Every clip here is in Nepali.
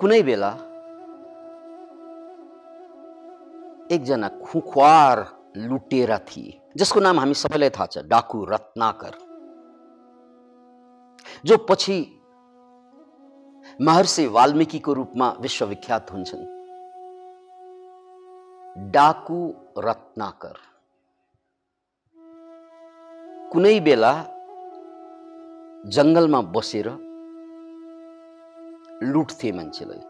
कुनै बेला एकजना खुख्वार लुटेरा थिए जसको नाम हामी सबैलाई थाहा छ डाकु रत्नाकर जो पछि महर्षि वाल्मिकीको रूपमा विश्वविख्यात हुन्छन्। डाकु रत्नाकर। कुनै बेला जङ्गलमा बसेर लुट्थे मान्छेलाई।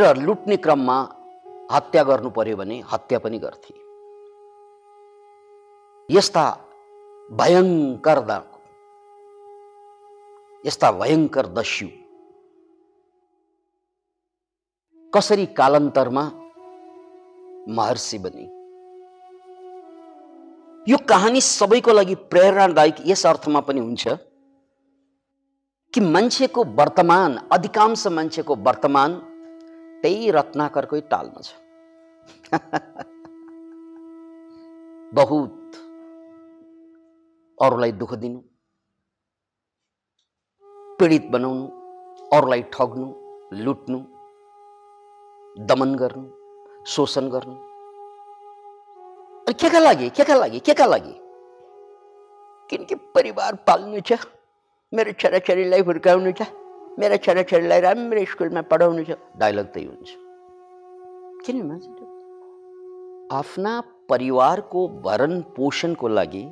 र लुट्ने क्रममा हत्या गर्नु पर्यो भने हत्या पनि गर्थे। यस्ता भयङ्कर यस्ता भयङ्कर दस्यु कसरी कालान्तरमा महर्षि बने? यो कहानी सबैको लागि प्रेरणादायक यस अर्थमा पनि हुन्छ कि मान्छेको वर्तमान अधिकांश मान्छेको वर्तमान त्यही रत्नाकरकै टालमा छ। बहुत अरूलाई दुःख दिनु पीडित बनाउनु अरूलाई ठग्नु लुट्नु दमन गर्नु शोषण गर्नु अनि के का लागि के का लागि के का लागि किनकि परिवार पाल्नु छ मेरो छोराछोरीलाई हुर्काउनु छ मेरो छोराछोरीलाई राम्रो स्कुलमा पढाउनु छ डायलग त्यही हुन्छ किन आफ्ना परिवारको भरण पोषणको लागि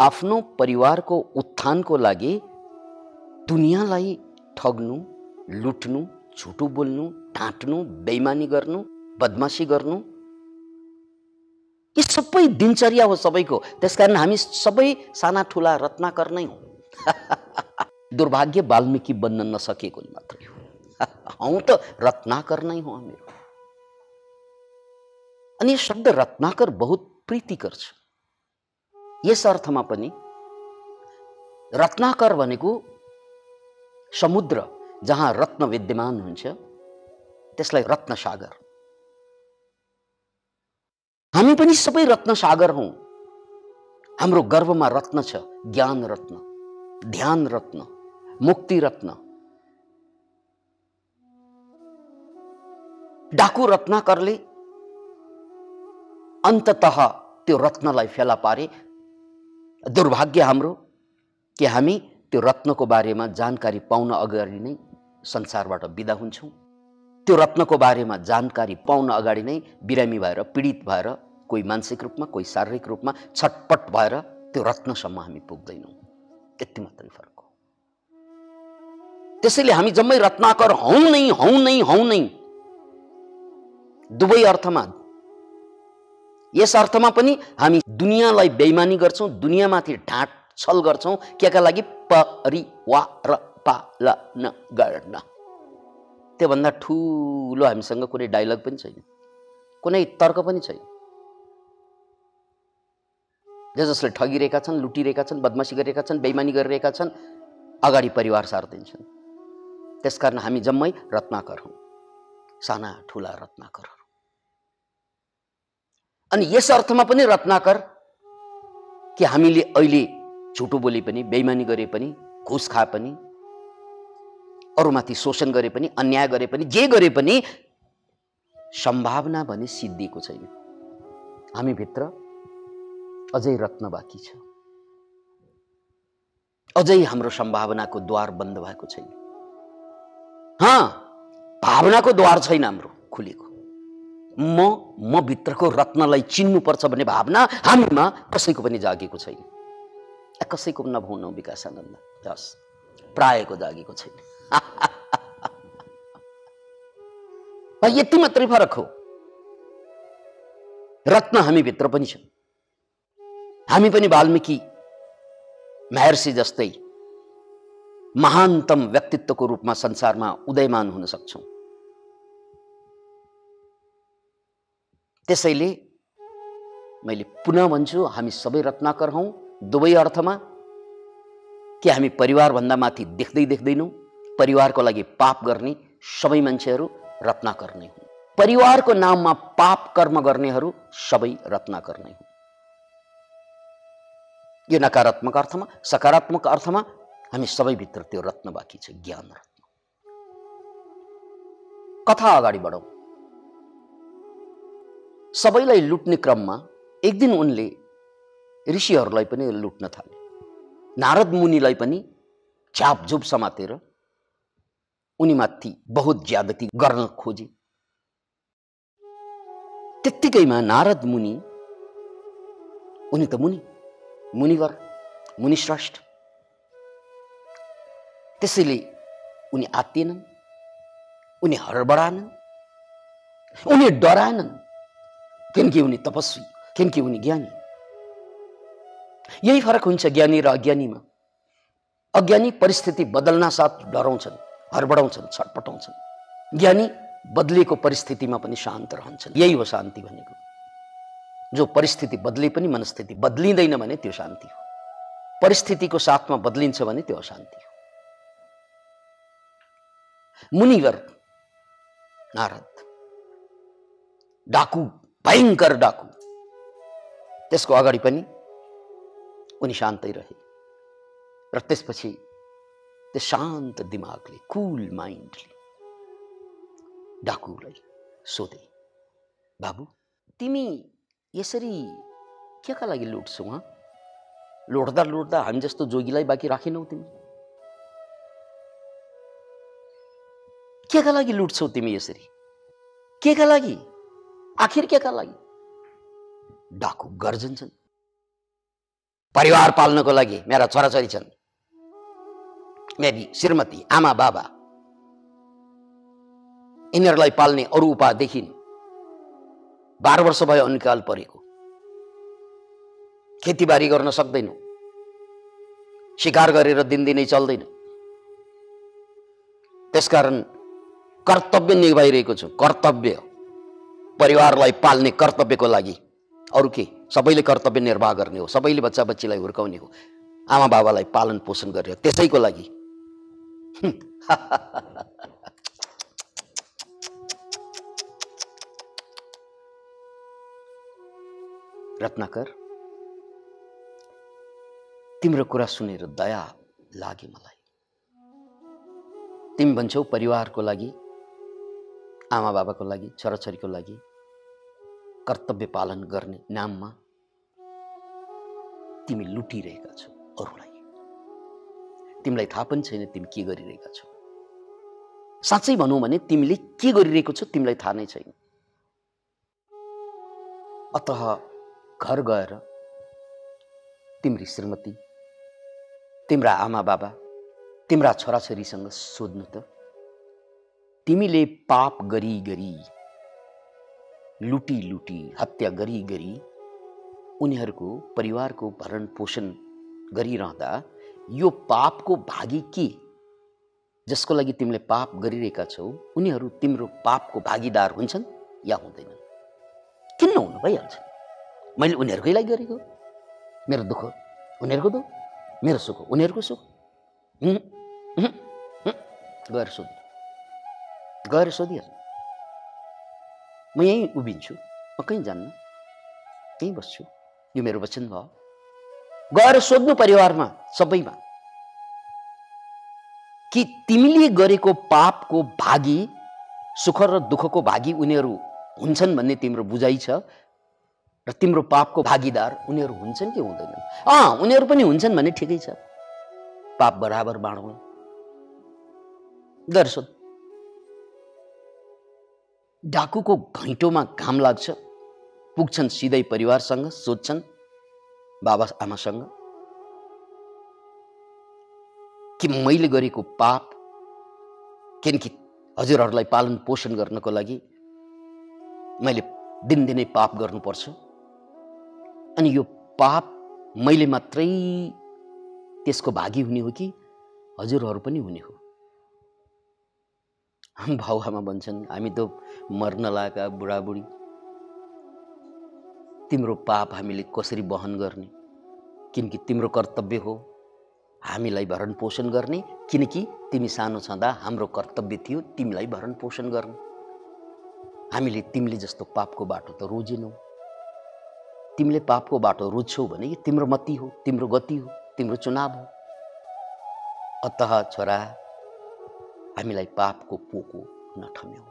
आफ्नो परिवारको उत्थानको लागि दुनियाँलाई ठग्नु लुट्नु झुटो बोल्नु ढाँट्नु बेइमानी गर्नु बदमासी गर्नु यी सबै दिनचर्या हो सबैको। त्यसकारण हामी सबै साना ठुला रत्नाकर नै हौ। दुर्भाग्य वाल्मिकी बन्न नसकेको मात्रै हो। हौ त रत्नाकर नै हो हामीहरू अनि शब्द रत्नाकर बहुत प्रीतिकर छ। यस अर्थमा पनि रत्नाकर भनेको समुद्र जहाँ रत्न विद्यमान हुन्छ त्यसलाई रत्न सागर हामी पनि सबै रत्न सागर हौ। हाम्रो गर्वमा रत्न छ ज्ञान रत्न ध्यान रत्न मुक्ति रत्न। डाकु रत्नाकरले अन्तत त्यो रत्नलाई फेला पारे। दुर्भाग्य हाम्रो कि हामी त्यो रत्नको बारेमा जानकारी पाउन अगाडि नै संसारबाट बिदा हुन्छौँ। त्यो रत्नको बारेमा जानकारी पाउन अगाडि नै बिरामी भएर पीडित भएर कोही मानसिक रूपमा कोही शारीरिक रूपमा छटपट भएर त्यो रत्नसम्म हामी पुग्दैनौँ। यति मात्रै फरक हो। त्यसैले हामी जम्मै रत्नाकर हौ नै हौ नै हौ नै। दुवै अर्थमा यस अर्थमा पनि हामी दुनियाँलाई बेइमानी गर्छौँ दुनियाँमाथि ढाँट छल गर्छौँ केका लागि परिवार पालन गर्न। त्योभन्दा ठुलो हामीसँग कुनै डाइलग पनि छैन। कुनै तर्क पनि छैन। जे जसले ठगिरहेका छन् लुटिरहेका छन् बदमासी गरिरहेका छन् बेइमानी गरिरहेका छन् अगाडि परिवार सारिदिन्छन्। त्यसकारण हामी जम्मै रत्नाकर हौँ। साना ठुला रत्नाकरहरू। अनि यस अर्थमा पनि रत्नाकर कि हामीले अहिले झुटो बोले पनि बेइमानी गरे पनि घुस खाए पनि अरूमाथि शोषण गरे पनि अन्याय गरे पनि जे गरे पनि सम्भावना भने सिद्धिएको छैन हामीभित्र अझै रत्न बाँकी छ। अझै हाम्रो सम्भावनाको द्वार बन्द भएको छैन। हा भावनाको द्वार छैन हाम्रो खुलेको। म म भित्रको रत्नलाई चिन्नुपर्छ भन्ने भावना हामीमा कसैको पनि जागेको छैन। कसैको नभुनौ विकास आनन्द हस् प्रायको जागेको छैन। यति मात्रै फरक हो। रत्न हामीभित्र पनि छ हामी पनि वाल्मिकी महर्षि जस्तै महानतम व्यक्तित्वको रूपमा संसारमा उदयमान हुन सक्छौँ। त्यसैले मैले पुनः भन्छु हामी सबै रत्नाकर हौँ दुवै अर्थमा कि हामी परिवारभन्दा माथि देख्दै देख्दैनौँ परिवारको लागि पाप गर्ने सबै मान्छेहरू रत्नाकर नै हुन्। परिवारको नाममा पाप कर्म गर्नेहरू सबै रत्नाकर नै हुन्। यो नकारात्मक अर्थमा सकारात्मक अर्थमा हामी सबैभित्र त्यो रत्न बाँकी छ ज्ञान रत्न। कथा अगाडि बढौँ। सबैलाई लुट्ने क्रममा एक दिन उनले ऋषिहरूलाई पनि लुट्न थाले। नारद मुनिलाई पनि छ्यापझुप समातेर उनीमाथि बहुत ज्यादती गर्न खोजे। त्यत्तिकैमा नारद मुनि उनी त मुनि मुनिवर मुनिश्रेष्ठ त्यसैले उनी आत्तिएनन् उनी हडबडाएनन् उनी डराएनन् किनकि उनी तपस्वी किनकि उनी ज्ञानी। यही फरक हुन्छ ज्ञानी र अज्ञानीमा। अज्ञानी परिस्थिति बदल्न साथ डराउँछन्। हडबडाउँछन् छटपटाउँछन्। ज्ञानी बदलिएको परिस्थितिमा पनि शान्त रहन्छन्। यही हो शान्ति भनेको। जो परिस्थिति बदले पनि मनस्थिति बदलिँदैन भने त्यो शान्ति हो। परिस्थितिको साथमा बदलिन्छ भने त्यो अशान्ति हो। मुनिवर नारद डाकु भयङ्कर डाकु। त्यसको अगाडि पनि उनी शान्तै रहे। र त्यसपछि त्यो शान्त दिमागले कुल माइन्डले डाकुलाई सोधे बाबु तिमी यसरी के लागि लुट्छौ हँ लुट्दा लुट्दा हामी जस्तो जोगीलाई बाँकी राखेनौ तिमी के का लागि लुट्छौ तिमी यसरी के का लागि आखिर के का लागि डाकु गर्जन्छन् परिवार पाल्नको लागि मेरा छोराछोरी छन् मेरी श्रीमती आमा बाबा यिनीहरूलाई पाल्ने अरू उपाय देखिन् बाह्र वर्ष भयो अनिकाल परेको खेतीबारी गर्न सक्दैनौ सिकार गरेर दिनदिनै चल्दैन त्यसकारण कर्तव्य निभाइरहेको छु कर्तव्य परिवारलाई पाल्ने कर्तव्यको लागि अरू के सबैले कर्तव्य निर्वाह गर्ने हो सबैले बच्चा बच्चीलाई हुर्काउने हो आमा बाबालाई पालन पोषण गरेर त्यसैको लागि रत्नाकर तिम्रो कुरा सुनेर दया लागे मलाई। तिमी भन्छौ परिवारको लागि आमा बाबाको लागि छोराछोरीको लागि कर्तव्य पालन गर्ने नाममा तिमी लुटिरहेका छौ अरूलाई। तिमीलाई थाहा पनि छैन तिमी के गरिरहेका छौ। साँच्चै भनौँ भने तिमीले के गरिरहेको छौ तिमीलाई थाहा नै छैन। अत घर गएर तिम्री श्रीमती तिम्रा आमा बाबा तिम्रा छोराछोरीसँग सोध्नु त तिमीले पाप गरी गरी लुटी लुटी हत्या गरी गरी उनीहरूको परिवारको भरण पोषण गरिरहँदा यो पापको भागी के? जसको लागि तिमीले पाप गरिरहेका छौ उनीहरू तिम्रो पापको भागीदार हुन्छन् या हुँदैनन्? किन नहुनु भइहाल्छ? मैले उनीहरूकै लागि गरेको मेरो दुःख उनीहरूको दुःख मेरो सुख उनीहरूको सुख। गएर सोध्नु गएर सोधिहाल्नु म यहीँ उभिन्छु म कहीँ जान्न? यहीँ बस्छु। यो मेरो वचन भयो। गएर सोध्नु परिवारमा सबैमा। कि तिमीले गरेको पापको भागी सुख र दुःखको भागी उनीहरू हुन्छन् भन्ने तिम्रो बुझाइ छ? र तिम्रो पापको भागीदार उनीहरू हुन्छन् कि हुँदैनन्? अँ उनीहरू पनि हुन्छन् भने ठिकै छ। पाप बराबर बाँडौँ सोध डाकुको घैँटोमा घाम लाग्छ। पुग्छन् सिधै परिवारसँग सोध्छन् बाबा आमासँग कि मैले गरेको पाप किनकि हजुरहरूलाई पालन पोषण गर्नको लागि मैले दिनदिनै पाप गर्नुपर्छ। अनि यो पाप मैले मात्रै त्यसको भागी हुने हो कि हजुरहरू पनि हुने हो? भाउआमा भन्छन् हामी त मर्न लागेका बुढाबुढी। तिम्रो पाप हामीले कसरी वहन गर्ने? किनकि तिम्रो कर्तव्य हो हामीलाई भरण पोषण गर्ने किनकि तिमी सानो छँदा हाम्रो कर्तव्य थियो तिमीलाई भरण पोषण गर्ने। हामीले तिमीले जस्तो पापको बाटो त रोजेनौ। तिमीले पापको बाटो रोज्छौ भने यो तिम्रो मती हो तिम्रो गति हो तिम्रो चुनाव हो। अत छोरा हामीलाई पापको पोको नठम्याउ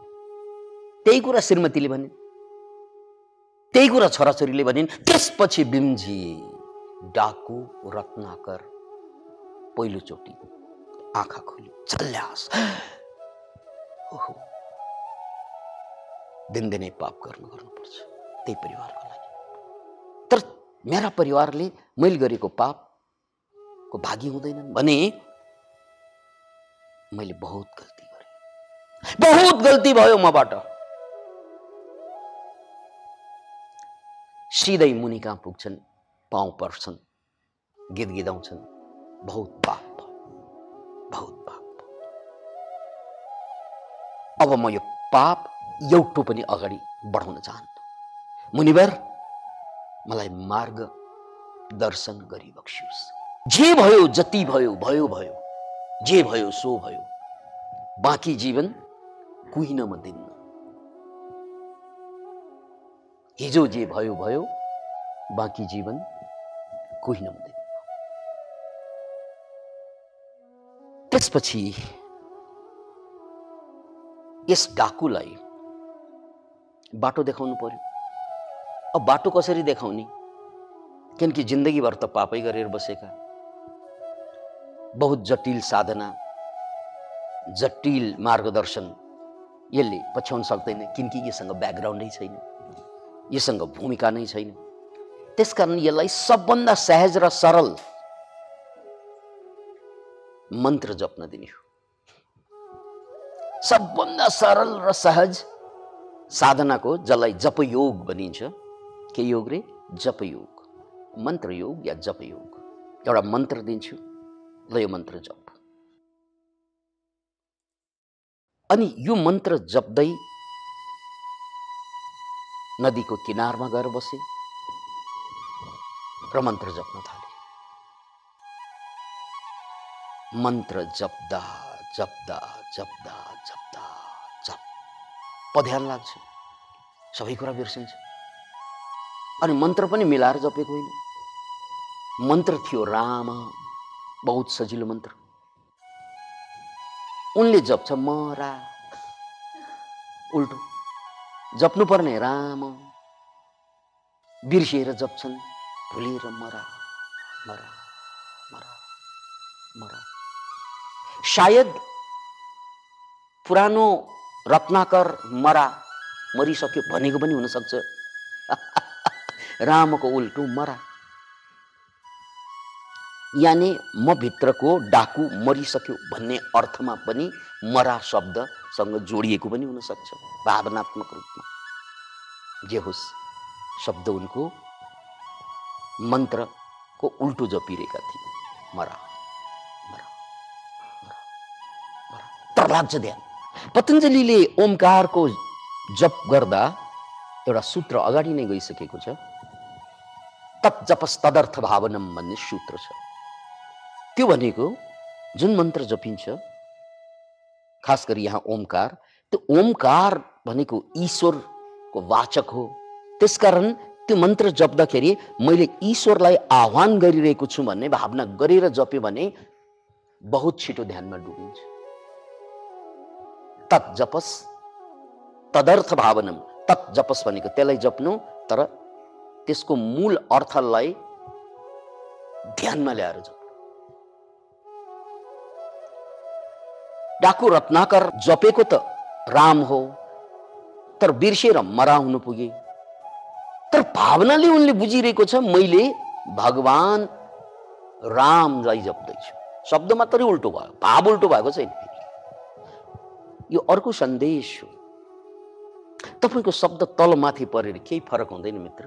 त्यही कुरा श्रीमतीले भने त्यही कुरा छोराछोरीले भनिन् त्यसपछि बिम्जी डाकु रत्नाकर पहिलोचोटि आँखा खोल्यो। झल्यास ओहो। दिनदिनै पाप गर्नु गर्नुपर्छ। त्यही परिवारको लागि। तर मेरा परिवारले मैले गरेको पापको भागी हुँदैनन् भने मैले बहुत गल्ती गरेँ। बहुत गल्ती भयो मबाट। सिधै मुनि कहाँ पुग्छन् पाउँ पर्छन् गीत गिदाउँछन् बहुत पाप बहुत पाप अब म यो पाप एउटो पनि अगाडि बढाउन चाहन्छु। मुनिवर मलाई मार्ग दर्शन गरिबक्सियोस् जे भयो जति भयो भयो भयो। जे भयो सो भयो। बाँकी जीवन कुहिन म दिन्न। हिजो जे भयो भयो। बाँकी जीवन कुहिन म दिन्न। त्यसपछि यस डाकुलाई बाटो देखाउनु पर्यो। अब बाटो कसरी देखाउने? किनकि जिन्दगीभर त पापै गरेर बसेका। बहुत जटिल साधना जटिल मार्गदर्शन यसले पछ्याउन सक्दैन किनकि यससँग ब्याकग्राउन्डै छैन यससँग भूमिका नै छैन। त्यसकारण यसलाई सबभन्दा सहज र सरल मन्त्र जप्न दिने हो। सबभन्दा सरल र सहज साधनाको जसलाई जपयोग भनिन्छ के योग रे? जपयोग। मन्त्र योग या जपयोग। एउटा मन्त्र दिन्छु। ल यो मन्त्र जप। अनि यो मन्त्र जप्दै नदीको किनारमा गएर बसे र मन्त्र जप्न थाले। मन्त्र जप्दा जप्दा जप्दा जप्दा जप। पध्यान लाग्छ। सबै कुरा बिर्सिन्छ। अनि मन्त्र पनि मिलाएर जपेको होइन। मन्त्र थियो राम बहुत सजिलो मन्त्र उनले जप्छ मरा उल्टो। जप्नु पर्ने राम। बिर्सिएर जप्छन्। भुलेर मरा मरा मरा मरा। सायद पुरानो रत्नाकर मरा मरिसक्यो भनेको पनि हुनसक्छ। रामको उल्टो मरा। यानि म भित्रको डाकु मरिसक्यो भन्ने अर्थमा पनि मरा शब्दसँग जोडिएको पनि हुनसक्छ भावनात्मक रूपमा। जे होस् शब्द उनको मन्त्रको उल्टो जपिरहेका थिए मरा। तर लाग्छ ध्यान पतञ्जलीले ओमकारको जप गर्दा एउटा सूत्र अगाडि नै गइसकेको छ। तप जपस तदर्थ भावनम भन्ने सूत्र छ। त्यो भनेको जुन मन्त्र जपिन्छ खास गरी यहाँ ओमकार त्यो ओमकार भनेको ईश्वरको वाचक हो। त्यसकारण त्यो मन्त्र जप्दाखेरि मैले ईश्वरलाई आह्वान गरिरहेको छु भन्ने भावना गरेर जप्यो भने बहुत छिटो ध्यानमा डुबिन्छ। तत् जपस। तदर्थ भावनम तत् जपस भनेको त्यसलाई जप्नु तर त्यसको मूल अर्थलाई ध्यानमा ल्याएर जप्नु डाकु रत्नाकर जपेको त राम हो तर बिर्सेर मरा हुनु पुगे। तर भावनाले उनले बुझिरहेको छ मैले भगवान रामलाई जप्दैछु। शब्द मात्रै उल्टो भयो भाव उल्टो भएको छैन। यो अर्को सन्देश हो। तपाईँको शब्द तल माथि परेर केही फरक हुँदैन मित्र।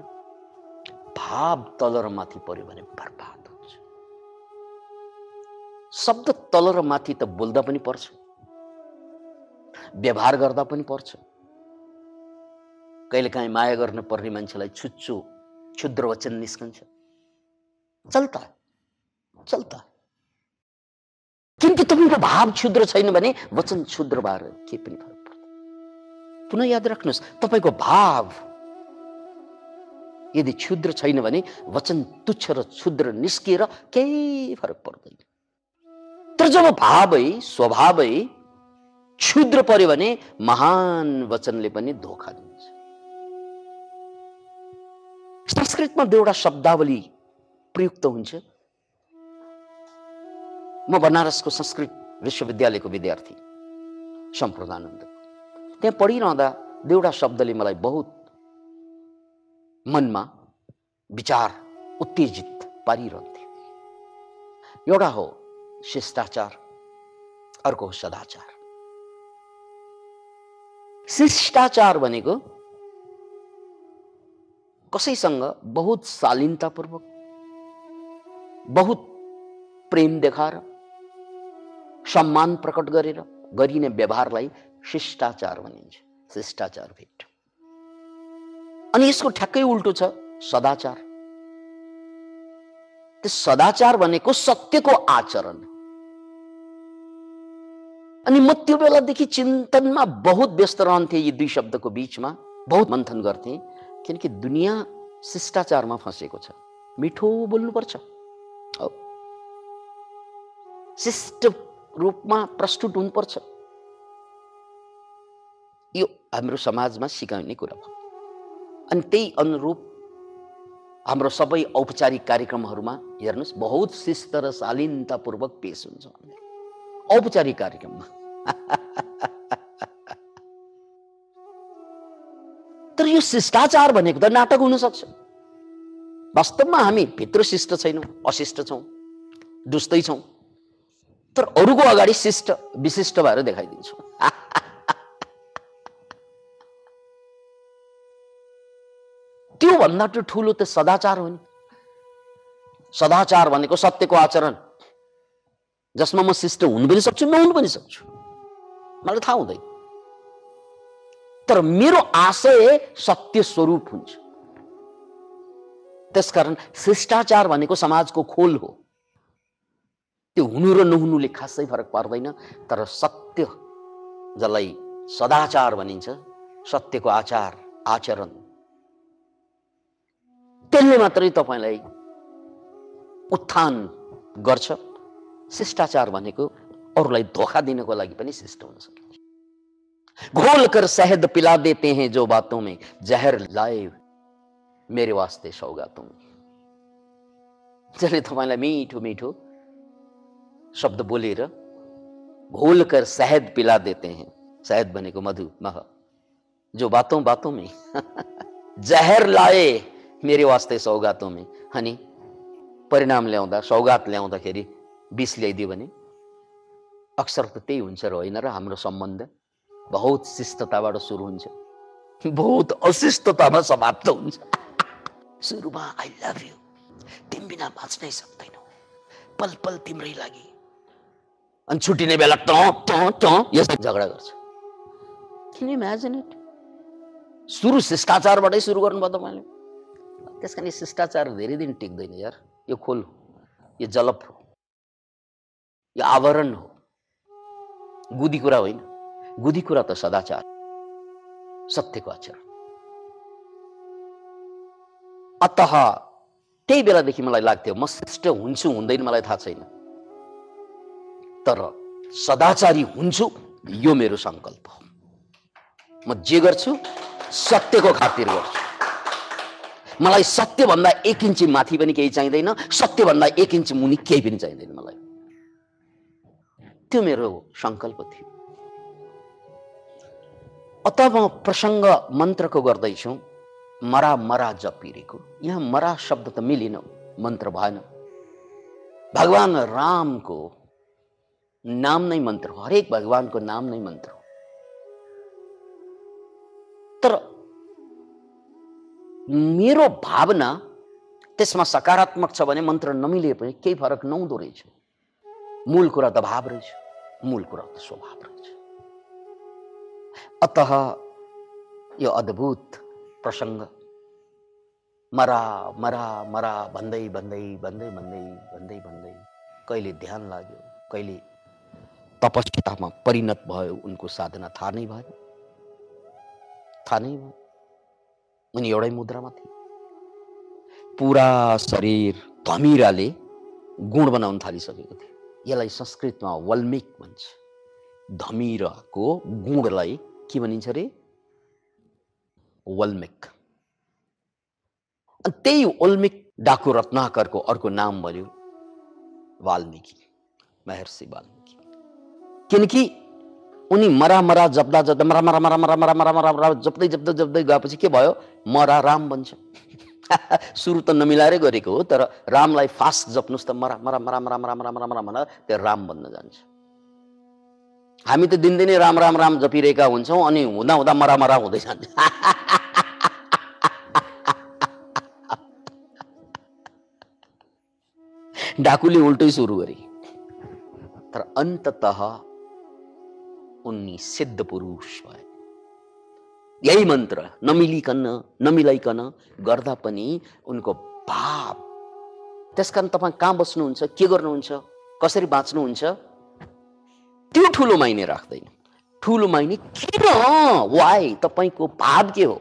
भाव तल र माथि पर्यो भने बर्बाद हुन्छ। शब्द तल र माथि त बोल्दा पनि पर्छ। व्यवहार गर्दा पनि पर्छ। कहिलेकाहीँ माया गर्न पर्ने मान्छेलाई छुच्चो क्षुद्र वचन निस्कन्छ। चल्ता चल्ता किनकि तपाईँको भाव क्षुद्र छैन भने वचन क्षुद्र भएर के पनि फरक पर्दैन। पुनः याद राख्नुहोस् तपाईँको भाव यदि क्षुद्र छैन भने वचन तुच्छ र क्षुद्र निस्किएर केही फरक पर्दैन। तर जब भावै स्वभावै क्षुद्र पर्यो भने महान वचनले पनि धोका दिन्छ। संस्कृतमा दुईवटा शब्दावली प्रयुक्त हुन्छ। म बनारसको संस्कृत विश्वविद्यालयको विद्यार्थी सम्प्रदानन्द त्यहाँ पढिरहँदा दुईवटा शब्दले मलाई बहुत मनमा विचार उत्तेजित पारिरहन्थ्यो। एउटा हो शिष्टाचार अर्को हो सदाचार। शिष्टाचार भनेको कसैसँग बहुत शालीनतापूर्वक बहुत प्रेम देखाएर सम्मान प्रकट गरेर गरिने व्यवहारलाई शिष्टाचार भनिन्छ शिष्टाचार भेट। अनि यसको ठ्याक्कै उल्टो छ सदाचार। त्यो सदाचार भनेको सत्यको आचरण। अनि म त्यो बेलादेखि चिन्तनमा बहुत व्यस्त रहन्थेँ यी दुई शब्दको बिचमा बहुत मन्थन गर्थेँ किनकि दुनियाँ शिष्टाचारमा फँसेको छ। मिठो बोल्नुपर्छ। शिष्ट रूपमा प्रस्तुत हुनुपर्छ। यो हाम्रो समाजमा सिकाउने कुरा भयो अनि त्यही अनुरूप हाम्रो सबै औपचारिक कार्यक्रमहरूमा हेर्नुहोस् बहुत शिस्त र शालीनतापूर्वक पेस हुन्छ। औपचारिक कार्यक्रममा। तर यो शिष्टाचार भनेको त नाटक हुन सक्छ वास्तवमा हामी भित्र शिष्ट छैनौँ अशिष्ट छौँ दुस्तै छौँ। तर अरूको अगाडि शिष्ट विशिष्ट भएर देखाइदिन्छौँ। त्योभन्दा ठुलो त सदाचार हो नि। सदाचार भनेको सत्यको आचरण। जसमा म शिष्ट हुनु पनि सक्छु नहुनु पनि सक्छु। मलाई थाहा हुँदैन। तर मेरो आशय सत्य स्वरूप हुन्छ। त्यसकारण शिष्टाचार भनेको समाजको खोल हो। त्यो हुनु र नहुनुले खासै फरक पर्दैन तर सत्य जसलाई सदाचार भनिन्छ सत्यको आचार आचरण त्यसले मात्रै तपाईँलाई उत्थान गर्छ। शिष्टाचार भनेको अरूलाई धोका दिनको लागि पनि शिष्ट हुन सकिन्छ घोल कर शहद पिला देते हैं जो बातों में जहर लाए मेरे वास्ते सौगातों में। जसले तपाईँलाई मिठो मिठो शब्द बोलेर घोल कर शहद पिला देते हैं। शहद भनेको मधु मह। जो बातों बातों में जहर लाए मेरे वास्ते सौगातों में। अनि परिणाम ल्याउँदा सौगात ल्याउँदाखेरि विष ल्याइदियो भने अक्सर त त्यही हुन्छ र होइन र हाम्रो सम्बन्ध। बहुत शिष्टताबाट सुरु हुन्छ। बहुत अशिष्टतामा समाप्त हुन्छ। सुरुमा आई लभ यु तिमी बिना बाँच्नै सक्दैनौ। पल पल तिम्रै लागि। अनि छुट्टिने बेला ट यस्तो झगडा गर्छ। किन इमेजिन इट सुरु शिष्टाचारबाटै सुरु गर्नुभयो तपाईँले। त्यस कारण शिष्टाचार धेरै दिन टिक्दैन यार। यो खोल हो यो जलप हो यो आवरण हो। गुदी कुरा होइन। गुदी कुरा त सदाचार सत्यको आचरण। अत त्यही बेलादेखि मलाई लाग्थ्यो म श्रेष्ठ हुन्छु हुँदैन मलाई थाहा छैन। तर सदाचारी हुन्छु यो मेरो सङ्कल्प हो। म जे गर्छु सत्यको खातिर गर्छु। मलाई सत्यभन्दा एक इन्ची माथि पनि केही चाहिँदैन सत्यभन्दा एक इन्च मुनि केही पनि चाहिँदैन मलाई। त्यो मेरो सङ्कल्प थियो। अत म प्रसङ्ग मन्त्रको गर्दैछु मरा मरा जपिरेको। यहाँ मरा शब्द त मिलेन मन्त्र भएन। भगवान् रामको नाम नै मन्त्र हो। हरेक भगवान्को नाम नै मन्त्र हो। तर मेरो भावना त्यसमा सकारात्मक छ भने मन्त्र नमिले पनि केही फरक नहुँदो रहेछ। मूल कुरा त भाव रहेछ मूल कुरा त स्वभाव रहेछ। अत यो अद्भुत प्रसङ्ग मरा मरा मरा भन्दै भन्दै भन्दै भन्दै भन्दै भन्दै कहिले ध्यान लाग्यो कहिले तपस्यामा परिणत भयो उनको साधना थाहा नै भएन थाहा नै भयो। उनी एउटै मुद्रामा थिए। पुरा शरीर धमिराले गुण बनाउन थालिसकेको थियो। यसलाई संस्कृतमा वल्मिक भन्छ। धमिराको गुणलाई के भनिन्छ अरे वल्मिक। अनि त्यही वल्मिक डाकु रत्नाकरको अर्को नाम बन्यो वाल्मिकी महर्षि वाल्मिकी। किनकि उनी मरा मरा जप्दा जप्दा मरा मरा मरा मरा मरा मरा मरा मरा जप्दै जप्दै जप्दै गएपछि के भयो मरा राम बन्छ सुरु त नमिलाएरै गरेको हो तर रामलाई फास्ट जप्नुहोस् त मरा मरा मरा मरा मरा मरा मरा मरा मरा त्यो राम बन्न जान्छ हामी त दिनदिनै राम राम राम जपिरहेका हुन्छौँ अनि हुँदा हुँदा मरा मरा हुँदै जान्छ डाकुले उल्टै सुरु गरे तर अन्तत उनी सिद्ध पुरुष भए। यही मन्त्र नमिलिकन नमिलाइकन गर्दा पनि उनको भाव त्यस कारण तपाईँ कहाँ बस्नुहुन्छ के गर्नुहुन्छ कसरी बाँच्नुहुन्छ? त्यो ठुलो माइने राख्दैन। ठुलो माइने किन? वाइ तपाईँको भाव के हो?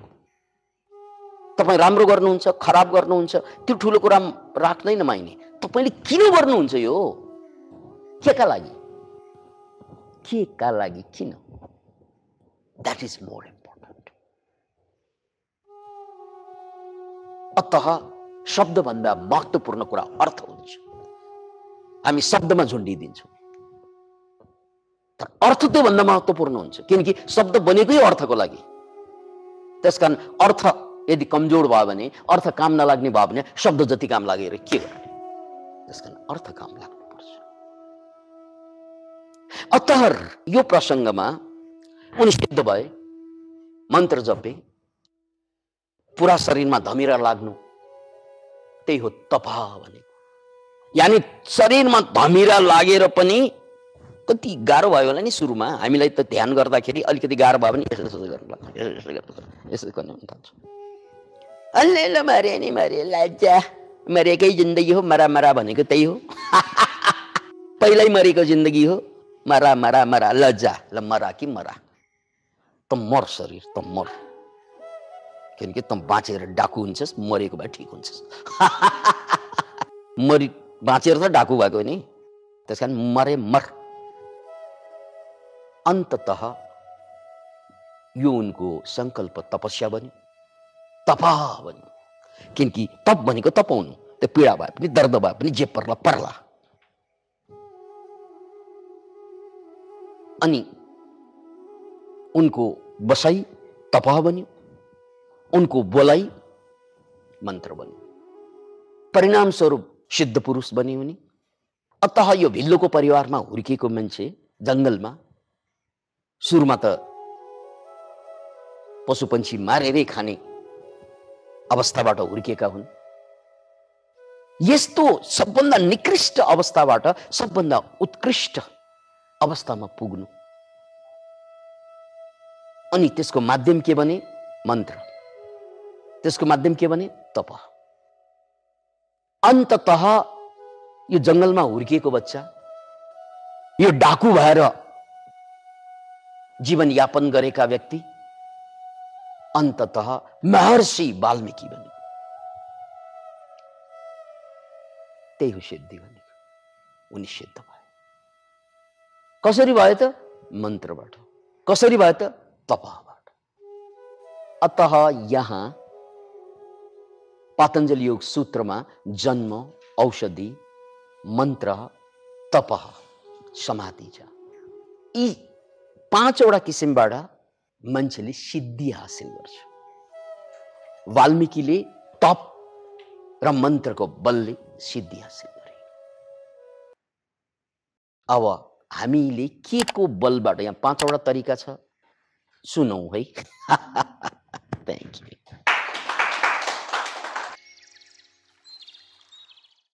तपाईँ राम्रो गर्नुहुन्छ खराब गर्नुहुन्छ त्यो ठुलो कुरा राख्दैन माइने। तपाईँले किन गर्नुहुन्छ यो? के का लागि? के का लागि किन द्याट इज मोर इम्पोर्टेन्ट अत शब्दभन्दा महत्त्वपूर्ण कुरा अर्थ हुन्छ हामी शब्दमा झुन्डिदिन्छौँ तर अर्थ त्योभन्दा महत्त्वपूर्ण हुन्छ किनकि शब्द बनेकै अर्थको लागि त्यस कारण अर्थ यदि कमजोर भयो भने अर्थ काम नलाग्ने भयो भने शब्द जति काम लागेर के गर्ने त्यस कारण अर्थ काम लाग्नुपर्छ अतहर यो प्रसङ्गमा उनी सिद्ध भए मन्त्र जपे पुरा शरीरमा धमिरा लाग्नु त्यही हो तपा भनेको। यानि शरीरमा धमिरा लागेर पनि कति गाह्रो भयो होला नि सुरुमा। हामीलाई त ध्यान गर्दाखेरि अलिकति गाह्रो भयो भने यसो यसो गर्नु यसो गर्नु नि मरेकै जिन्दगी हो मरा मरा भनेको त्यही हो। पहिल्यै मरेको जिन्दगी हो। मरा मरा मरा लजा ल मरा कि मरा त मर शरीर त मर किनकि त बाँचेर डाकु हुन्छस् मरेको भए ठिक हुन्छस् मरि बाँचेर त डाकु भएको नि त्यस कारण मरे मर अन्तत यो उनको सङ्कल्प तपस्या बन्यो तपा बन्यो किनकि तप भनेको तपाउनु त्यो पीडा भए पनि दर्द भए पनि जे पर्ला पर्ला अनि उनको बसाई तपा बन्यो उनको बोलाइ मन्त्र बन्यो। परिणाम स्वरूप सिद्ध पुरुष बने उनी अत यो भिल्लोको परिवारमा हुर्किएको मान्छे जङ्गलमा सुरुमा त पशुपन्छी मारेरै खाने अवस्थाबाट हुर्किएका हुन्। यस्तो सबभन्दा निकृष्ट अवस्थाबाट सबभन्दा उत्कृष्ट अवस्थामा पुग्नु। अनि त्यसको माध्यम के भने मन्त्र। त्यसको माध्यम के भने तप। अन्तत यो जङ्गलमा हुर्किएको बच्चा यो डाकु भएर जीवनयापन गरेका व्यक्ति अन्तत महर्षि वाल्मिकी बने त्यही हो सिद्धि भनेको। उनी सिद्ध भए। कसरी भयो त? मन्त्रबाट। कसरी भयो त? तपाबाट। अत यहाँ पातञ्जलि योग सूत्रमा जन्म औषधि मन्त्र तप समाधि छ। यी पाँचवटा किसिमबाट मान्छेले सिद्धि हासिल गर्छ। वाल्मिकीले तप र मन्त्रको बलले सिद्धि हासिल गरे। अब हामीले के को बलबाट यहाँ पाँचवटा तरिका छ। सुनौ है। Thank you